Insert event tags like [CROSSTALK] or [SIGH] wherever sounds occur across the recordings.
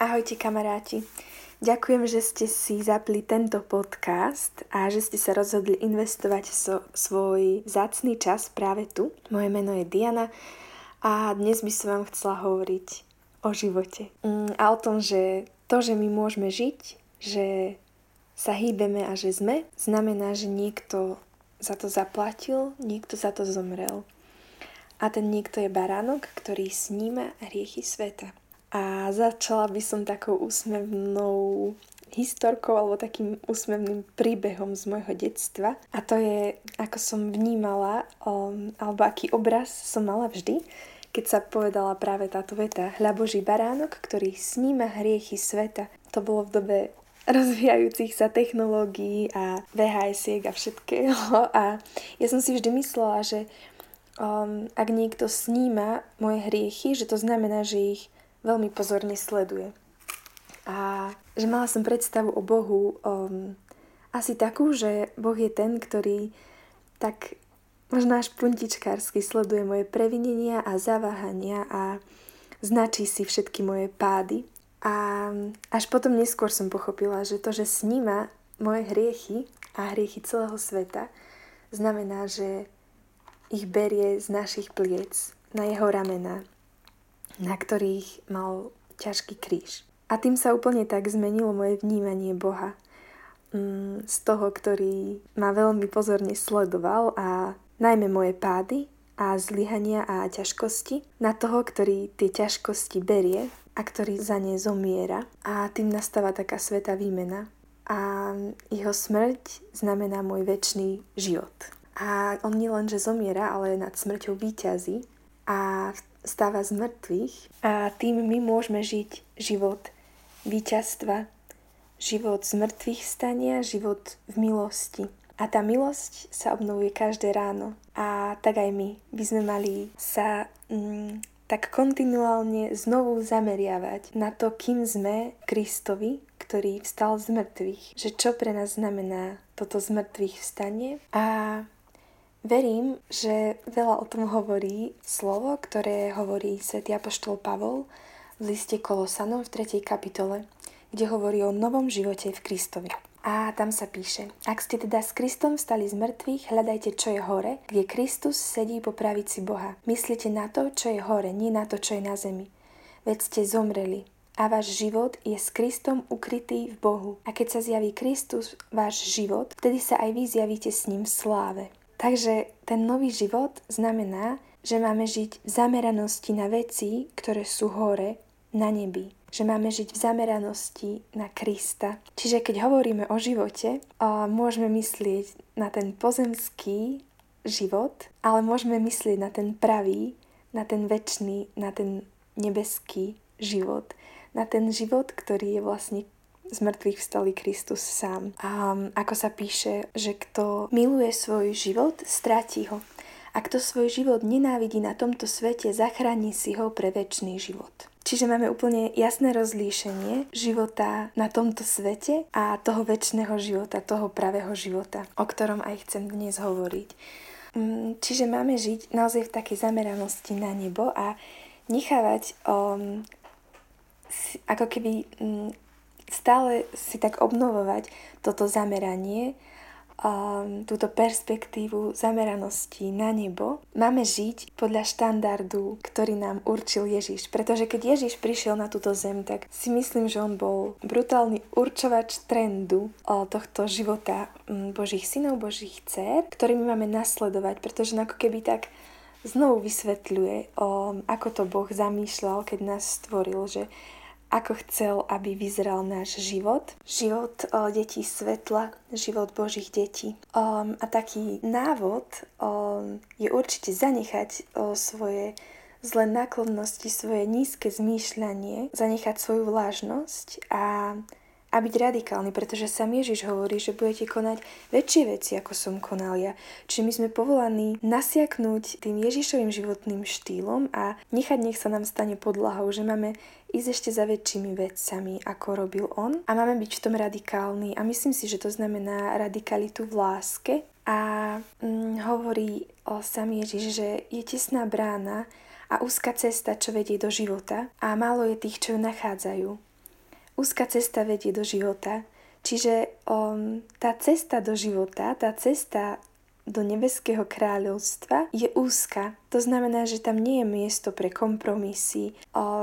Ahojte kamaráti. Ďakujem, že ste si zapli tento podcast a že ste sa rozhodli investovať so, svoj zácný čas práve tu. Moje meno je Diana a dnes by som vám chcela hovoriť o živote. Mm, a o tom, že to, že my môžeme žiť, že sa hýbeme a že sme, znamená, že niekto za to zaplatil, niekto za to zomrel. A ten niekto je baránok, ktorý sníma hriechy sveta. A začala by som takou úsmevnou historkou alebo takým úsmevným príbehom z môjho detstva. A to je, ako som vnímala, um, alebo aký obraz som mala vždy, keď sa povedala práve táto veta. Hľa Boží baránok, ktorý sníma hriechy sveta. To bolo v dobe rozvíjajúcich sa technológií a VHS-iek a všetkého. [LAUGHS] A ja som si vždy myslela, že um, ak niekto sníma moje hriechy, že to znamená, že ich veľmi pozorne sleduje. A že mala som predstavu o Bohu um, asi takú, že Boh je ten, ktorý tak možno až puntičkársky sleduje moje previnenia a zaváhania a značí si všetky moje pády. A až potom neskôr som pochopila, že to, že sníma moje hriechy a hriechy celého sveta, znamená, že ich berie z našich pliec na jeho ramena, na ktorých mal ťažký kríž. A tým sa úplne tak zmenilo moje vnímanie Boha. Mm, z toho, ktorý ma veľmi pozorne sledoval a najmä moje pády a zlyhania a ťažkosti, na toho, ktorý tie ťažkosti berie a ktorý za ne zomiera a tým nastáva taká sveta výmena. A jeho smrť znamená môj väčší život. A on nie len, že zomiera, ale nad smrťou výťazí a stáva z mŕtvych. A tým my môžeme žiť život víťazstva, život z mŕtvych stania, život v milosti. A tá milosť sa obnovuje každé ráno. A tak aj my by sme mali sa mm, tak kontinuálne znovu zameriavať na to, kým sme Kristovi, ktorý vstal z mŕtvych. Že čo pre nás znamená toto z mŕtvych vstanie. A Verím, že veľa o tom hovorí slovo, ktoré hovorí svätý Apoštol Pavol v liste Kolosanom v 3. kapitole, kde hovorí o novom živote v Kristovi. A tam sa píše, ak ste teda s Kristom stali z mŕtvych, hľadajte, čo je hore, kde Kristus sedí po pravici Boha. Myslite na to, čo je hore, nie na to, čo je na zemi. Veď ste zomreli a váš život je s Kristom ukrytý v Bohu. A keď sa zjaví Kristus, váš život, vtedy sa aj vy zjavíte s ním v sláve. Takže ten nový život znamená, že máme žiť v zameranosti na veci, ktoré sú hore, na nebi. Že máme žiť v zameranosti na Krista. Čiže keď hovoríme o živote, môžeme myslieť na ten pozemský život, ale môžeme myslieť na ten pravý, na ten väčší, na ten nebeský život. Na ten život, ktorý je vlastne z mŕtvych vstalý Kristus sám. A ako sa píše, že kto miluje svoj život, stráti ho. A kto svoj život nenávidí na tomto svete, zachráni si ho pre väčší život. Čiže máme úplne jasné rozlíšenie života na tomto svete a toho väčšného života, toho pravého života, o ktorom aj chcem dnes hovoriť. Mm, čiže máme žiť naozaj v takej zameranosti na nebo a nechávať um, ako keby um, stále si tak obnovovať toto zameranie, um, túto perspektívu zameranosti na nebo, máme žiť podľa štandardu, ktorý nám určil Ježiš. Pretože keď Ježiš prišiel na túto zem, tak si myslím, že on bol brutálny určovač trendu o tohto života um, Božích synov, Božích dcer, ktorými máme nasledovať, pretože ako keby tak znovu vysvetľuje, o, ako to Boh zamýšľal, keď nás stvoril, že ako chcel, aby vyzeral náš život. Život o, detí svetla, život Božích detí. Um, a taký návod um, je určite zanechať o, svoje zlé náklonnosti, svoje nízke zmýšľanie, zanechať svoju vlážnosť a a byť radikálny, pretože sám Ježiš hovorí, že budete konať väčšie veci, ako som konal ja. Čiže my sme povolaní nasiaknúť tým Ježišovým životným štýlom a nechať nech sa nám stane podlahou, že máme ísť ešte za väčšími vecami, ako robil on a máme byť v tom radikálny a myslím si, že to znamená radikalitu v láske a mm, hovorí o sám Ježiš, že je tesná brána a úzka cesta, čo vedie do života a málo je tých, čo ju nachádzajú. Úzka cesta vedie do života. Čiže um, tá cesta do života, tá cesta do nebeského kráľovstva je úzka. To znamená, že tam nie je miesto pre kompromisy,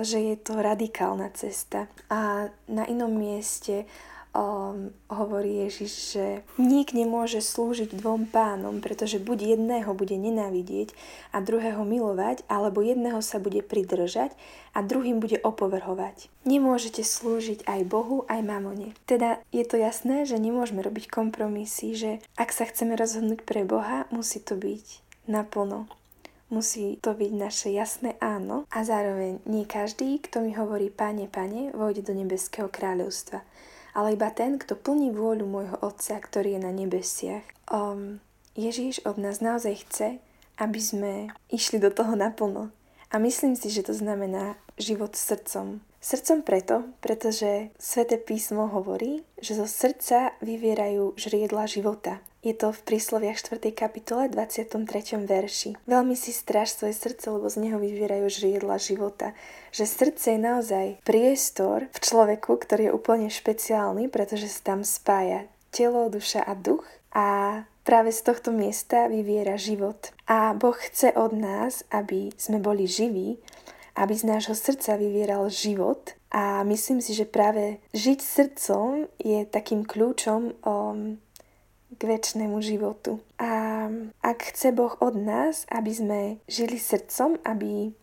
že je to radikálna cesta. A na inom mieste um, hovorí Ježiš, že nik nemôže slúžiť dvom pánom, pretože buď jedného bude nenávidieť a druhého milovať, alebo jedného sa bude pridržať a druhým bude opovrhovať. Nemôžete slúžiť aj Bohu, aj mamone. Teda je to jasné, že nemôžeme robiť kompromisy, že ak sa chceme rozhodnúť pre Boha, musí to byť naplno. Musí to byť naše jasné áno a zároveň nie každý, kto mi hovorí Pane, Pane, vojde do nebeského kráľovstva ale iba ten, kto plní vôľu môjho Otca, ktorý je na nebesiach. Um, Ježíš od nás naozaj chce, aby sme išli do toho naplno. A myslím si, že to znamená život srdcom. Srdcom preto, pretože Svete písmo hovorí, že zo srdca vyvierajú žriedla života. Je to v prísloviach 4. kapitole 23. verši. Veľmi si stráž svoje srdce, lebo z neho vyvierajú žriedla života. Že srdce je naozaj priestor v človeku, ktorý je úplne špeciálny, pretože sa tam spája telo, duša a duch. A práve z tohto miesta vyviera život. A Boh chce od nás, aby sme boli živí, aby z nášho srdca vyvieral život. A myslím si, že práve žiť srdcom je takým kľúčom um, k väčšnému životu. A ak chce Boh od nás, aby sme žili srdcom, aby,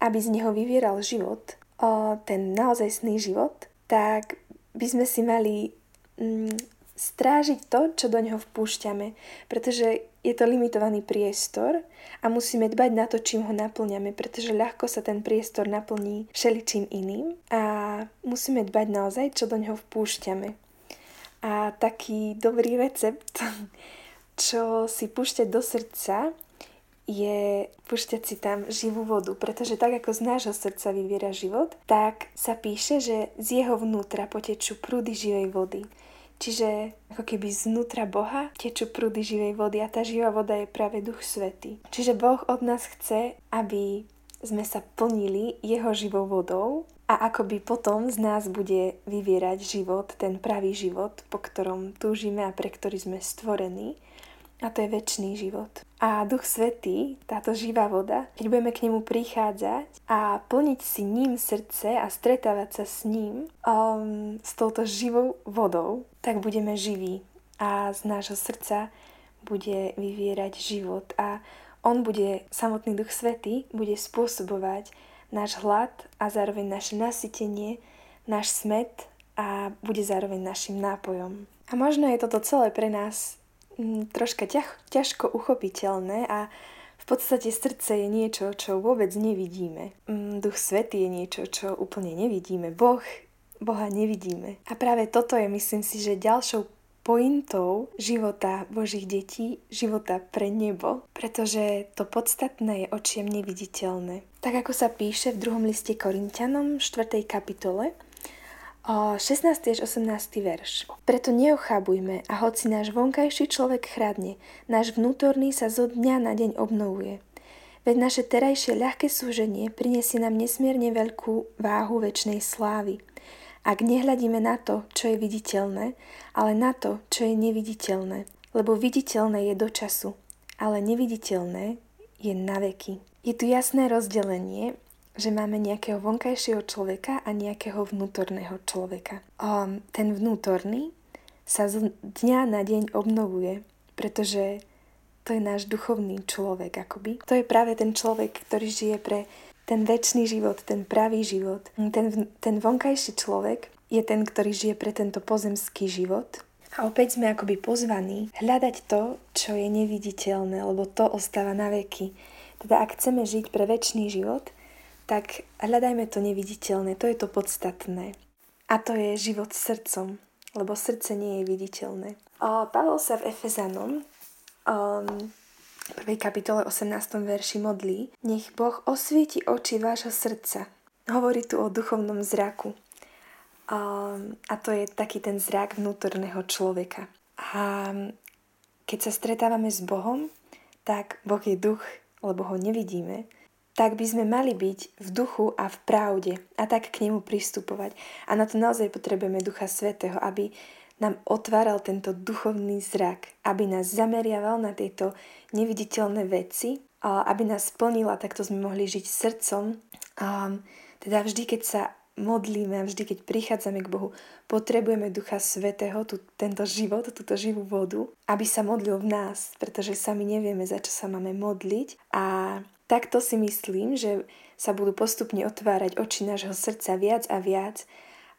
aby z neho vyvieral život, o ten naozajstný život, tak by sme si mali mm, strážiť to, čo do neho vpúšťame, pretože je to limitovaný priestor a musíme dbať na to, čím ho naplňame, pretože ľahko sa ten priestor naplní všeličím iným a musíme dbať naozaj, čo do neho vpúšťame. A taký dobrý recept, [LAUGHS] čo si púšťať do srdca, je púšťať si tam živú vodu, pretože tak ako z nášho srdca vyviera život, tak sa píše, že z jeho vnútra potečú prúdy živej vody. Čiže ako keby znútra Boha tečú prúdy živej vody a tá živá voda je práve Duch Svetý. Čiže Boh od nás chce, aby sme sa plnili jeho živou vodou a akoby potom z nás bude vyvierať život, ten pravý život, po ktorom túžime a pre ktorý sme stvorení. A to je väčší život. A Duch Svetý, táto živá voda, keď budeme k nemu prichádzať a plniť si ním srdce a stretávať sa s ním, um, s touto živou vodou, tak budeme živí. A z nášho srdca bude vyvierať život. A on bude, samotný Duch Svetý, bude spôsobovať náš hlad a zároveň naše nasytenie, náš smet a bude zároveň našim nápojom. A možno je toto celé pre nás mm, troška ťaž, ťažko uchopiteľné a v podstate srdce je niečo, čo vôbec nevidíme. Mm, Duch Svetý je niečo, čo úplne nevidíme. Boh, Boha nevidíme. A práve toto je, myslím si, že ďalšou pointou života Božích detí, života pre nebo, pretože to podstatné je očiem neviditeľné. Tak ako sa píše v druhom liste Korintianom 4. kapitole, 16. až 18. verš. Preto neochabujme a hoci náš vonkajší človek chradne, náš vnútorný sa zo dňa na deň obnovuje. Veď naše terajšie ľahké súženie prinesie nám nesmierne veľkú váhu väčšnej slávy – ak nehľadíme na to, čo je viditeľné, ale na to, čo je neviditeľné. Lebo viditeľné je do času, ale neviditeľné je na veky. Je tu jasné rozdelenie, že máme nejakého vonkajšieho človeka a nejakého vnútorného človeka. A ten vnútorný sa z dňa na deň obnovuje, pretože to je náš duchovný človek akoby. To je práve ten človek, ktorý žije pre ten väčší život, ten pravý život, ten, ten vonkajší človek je ten, ktorý žije pre tento pozemský život. A opäť sme akoby pozvaní hľadať to, čo je neviditeľné, lebo to ostáva na veky. Teda ak chceme žiť pre väčší život, tak hľadajme to neviditeľné, to je to podstatné. A to je život srdcom, lebo srdce nie je viditeľné. A Pavel sa v Efezanom um, 1. kapitole 18. verši modlí, nech Boh osvieti oči vášho srdca. Hovorí tu o duchovnom zraku. A, a to je taký ten zrak vnútorného človeka. A keď sa stretávame s Bohom, tak Boh je duch, lebo ho nevidíme, tak by sme mali byť v duchu a v pravde a tak k nemu pristupovať. A na to naozaj potrebujeme Ducha Svetého, aby nám otváral tento duchovný zrak, aby nás zameriaval na tieto neviditeľné veci, aby nás splnila, takto sme mohli žiť srdcom. Teda vždy, keď sa modlíme, vždy, keď prichádzame k Bohu, potrebujeme Ducha Svetého, tu, tento život, túto živú vodu, aby sa modlil v nás, pretože sami nevieme, za čo sa máme modliť. A takto si myslím, že sa budú postupne otvárať oči nášho srdca viac a viac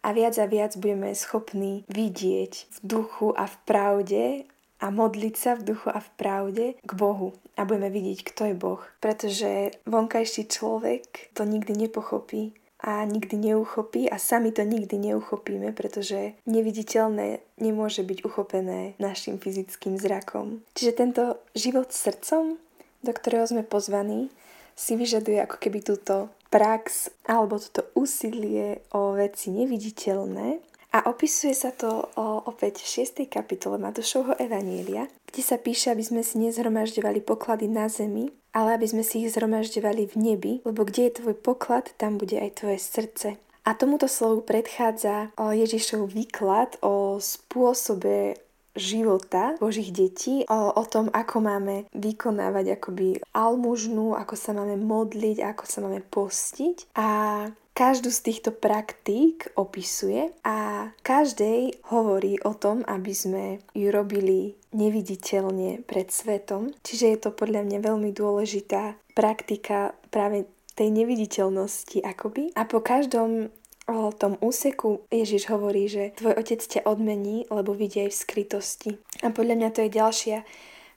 a viac a viac budeme schopní vidieť v duchu a v pravde a modliť sa v duchu a v pravde k Bohu a budeme vidieť, kto je Boh. Pretože vonkajší človek to nikdy nepochopí a nikdy neuchopí a sami to nikdy neuchopíme, pretože neviditeľné nemôže byť uchopené našim fyzickým zrakom. Čiže tento život srdcom, do ktorého sme pozvaní, si vyžaduje ako keby túto prax alebo toto úsilie o veci neviditeľné a opisuje sa to o, opäť v 6. kapitole Matúšovho Evanielia, kde sa píše, aby sme si nezhromažďovali poklady na zemi, ale aby sme si ich zhromažďovali v nebi, lebo kde je tvoj poklad, tam bude aj tvoje srdce. A tomuto slovu predchádza Ježišov výklad o spôsobe života Božích detí, o, o tom, ako máme vykonávať akoby almužnu, ako sa máme modliť, ako sa máme postiť. A Každú z týchto praktík opisuje a každej hovorí o tom, aby sme ju robili neviditeľne pred svetom. Čiže je to podľa mňa veľmi dôležitá praktika práve tej neviditeľnosti akoby. A po každom o tom úseku Ježiš hovorí, že tvoj otec ťa odmení, lebo vidí aj v skrytosti. A podľa mňa to je ďalšia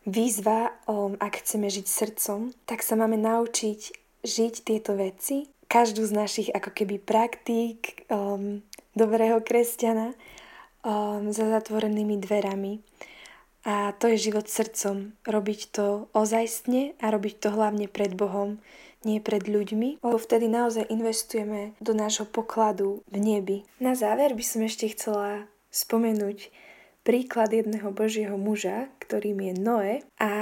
výzva, ak chceme žiť srdcom, tak sa máme naučiť žiť tieto veci každú z našich ako keby praktík um, dobrého kresťana um, za zatvorenými dverami. A to je život srdcom. Robiť to ozajstne a robiť to hlavne pred Bohom, nie pred ľuďmi, lebo vtedy naozaj investujeme do nášho pokladu v nebi. Na záver by som ešte chcela spomenúť príklad jedného Božieho muža, ktorým je Noé a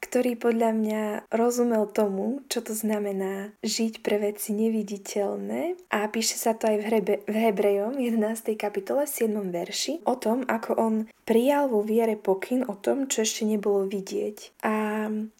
ktorý podľa mňa rozumel tomu, čo to znamená žiť pre veci neviditeľné a píše sa to aj v, Hrebe, v Hebrejom 11. kapitole 7. verši o tom, ako on prijal vo viere pokyn o tom, čo ešte nebolo vidieť. A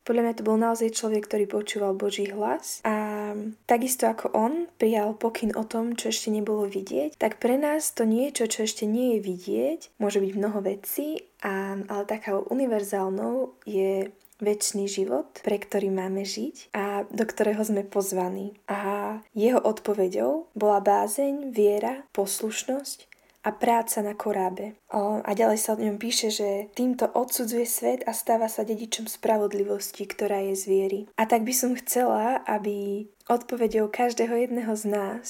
podľa mňa to bol naozaj človek, ktorý počúval Boží hlas a takisto ako on prijal pokyn o tom, čo ešte nebolo vidieť, tak pre nás to niečo, čo ešte nie je vidieť, môže byť mnoho vecí, a, ale takou univerzálnou je väčší život, pre ktorý máme žiť a do ktorého sme pozvaní. A jeho odpoveďou bola bázeň, viera, poslušnosť a práca na korábe. A ďalej sa o ňom píše, že týmto odsudzuje svet a stáva sa dedičom spravodlivosti, ktorá je z viery. A tak by som chcela, aby odpovedou každého jedného z nás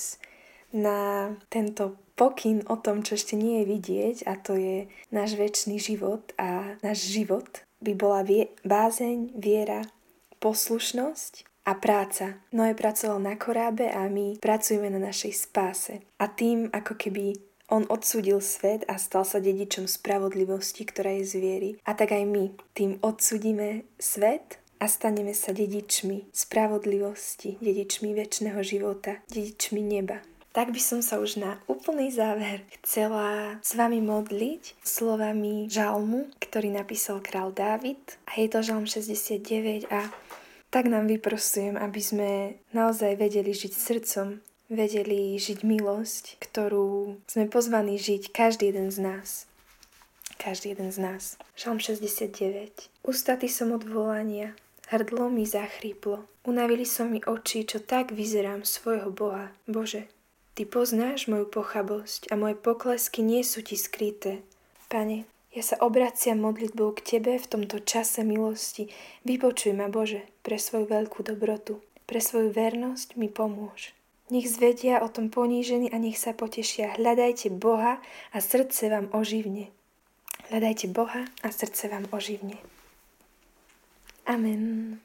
na tento pokyn o tom, čo ešte nie je vidieť, a to je náš väčší život a náš život, by bola vie- bázeň, viera, poslušnosť a práca. Noé pracoval na korábe a my pracujeme na našej spáse. A tým ako keby on odsudil svet a stal sa dedičom spravodlivosti, ktorá je z viery. A tak aj my tým odsudíme svet a staneme sa dedičmi spravodlivosti, dedičmi väčšného života, dedičmi neba tak by som sa už na úplný záver chcela s vami modliť slovami žalmu, ktorý napísal král Dávid a je to žalm 69 a tak nám vyprosujem, aby sme naozaj vedeli žiť srdcom, vedeli žiť milosť, ktorú sme pozvaní žiť každý jeden z nás. Každý jeden z nás. Žalm 69. Ustaty som od volania, hrdlo mi zachríplo. Unavili som mi oči, čo tak vyzerám svojho Boha. Bože, Ty poznáš moju pochabosť a moje poklesky nie sú ti skryté. Pane, ja sa obraciam modlitbou k Tebe v tomto čase milosti. Vypočuj ma, Bože, pre svoju veľkú dobrotu. Pre svoju vernosť mi pomôž. Nech zvedia o tom ponížení a nech sa potešia. Hľadajte Boha a srdce vám oživne. Hľadajte Boha a srdce vám oživne. Amen.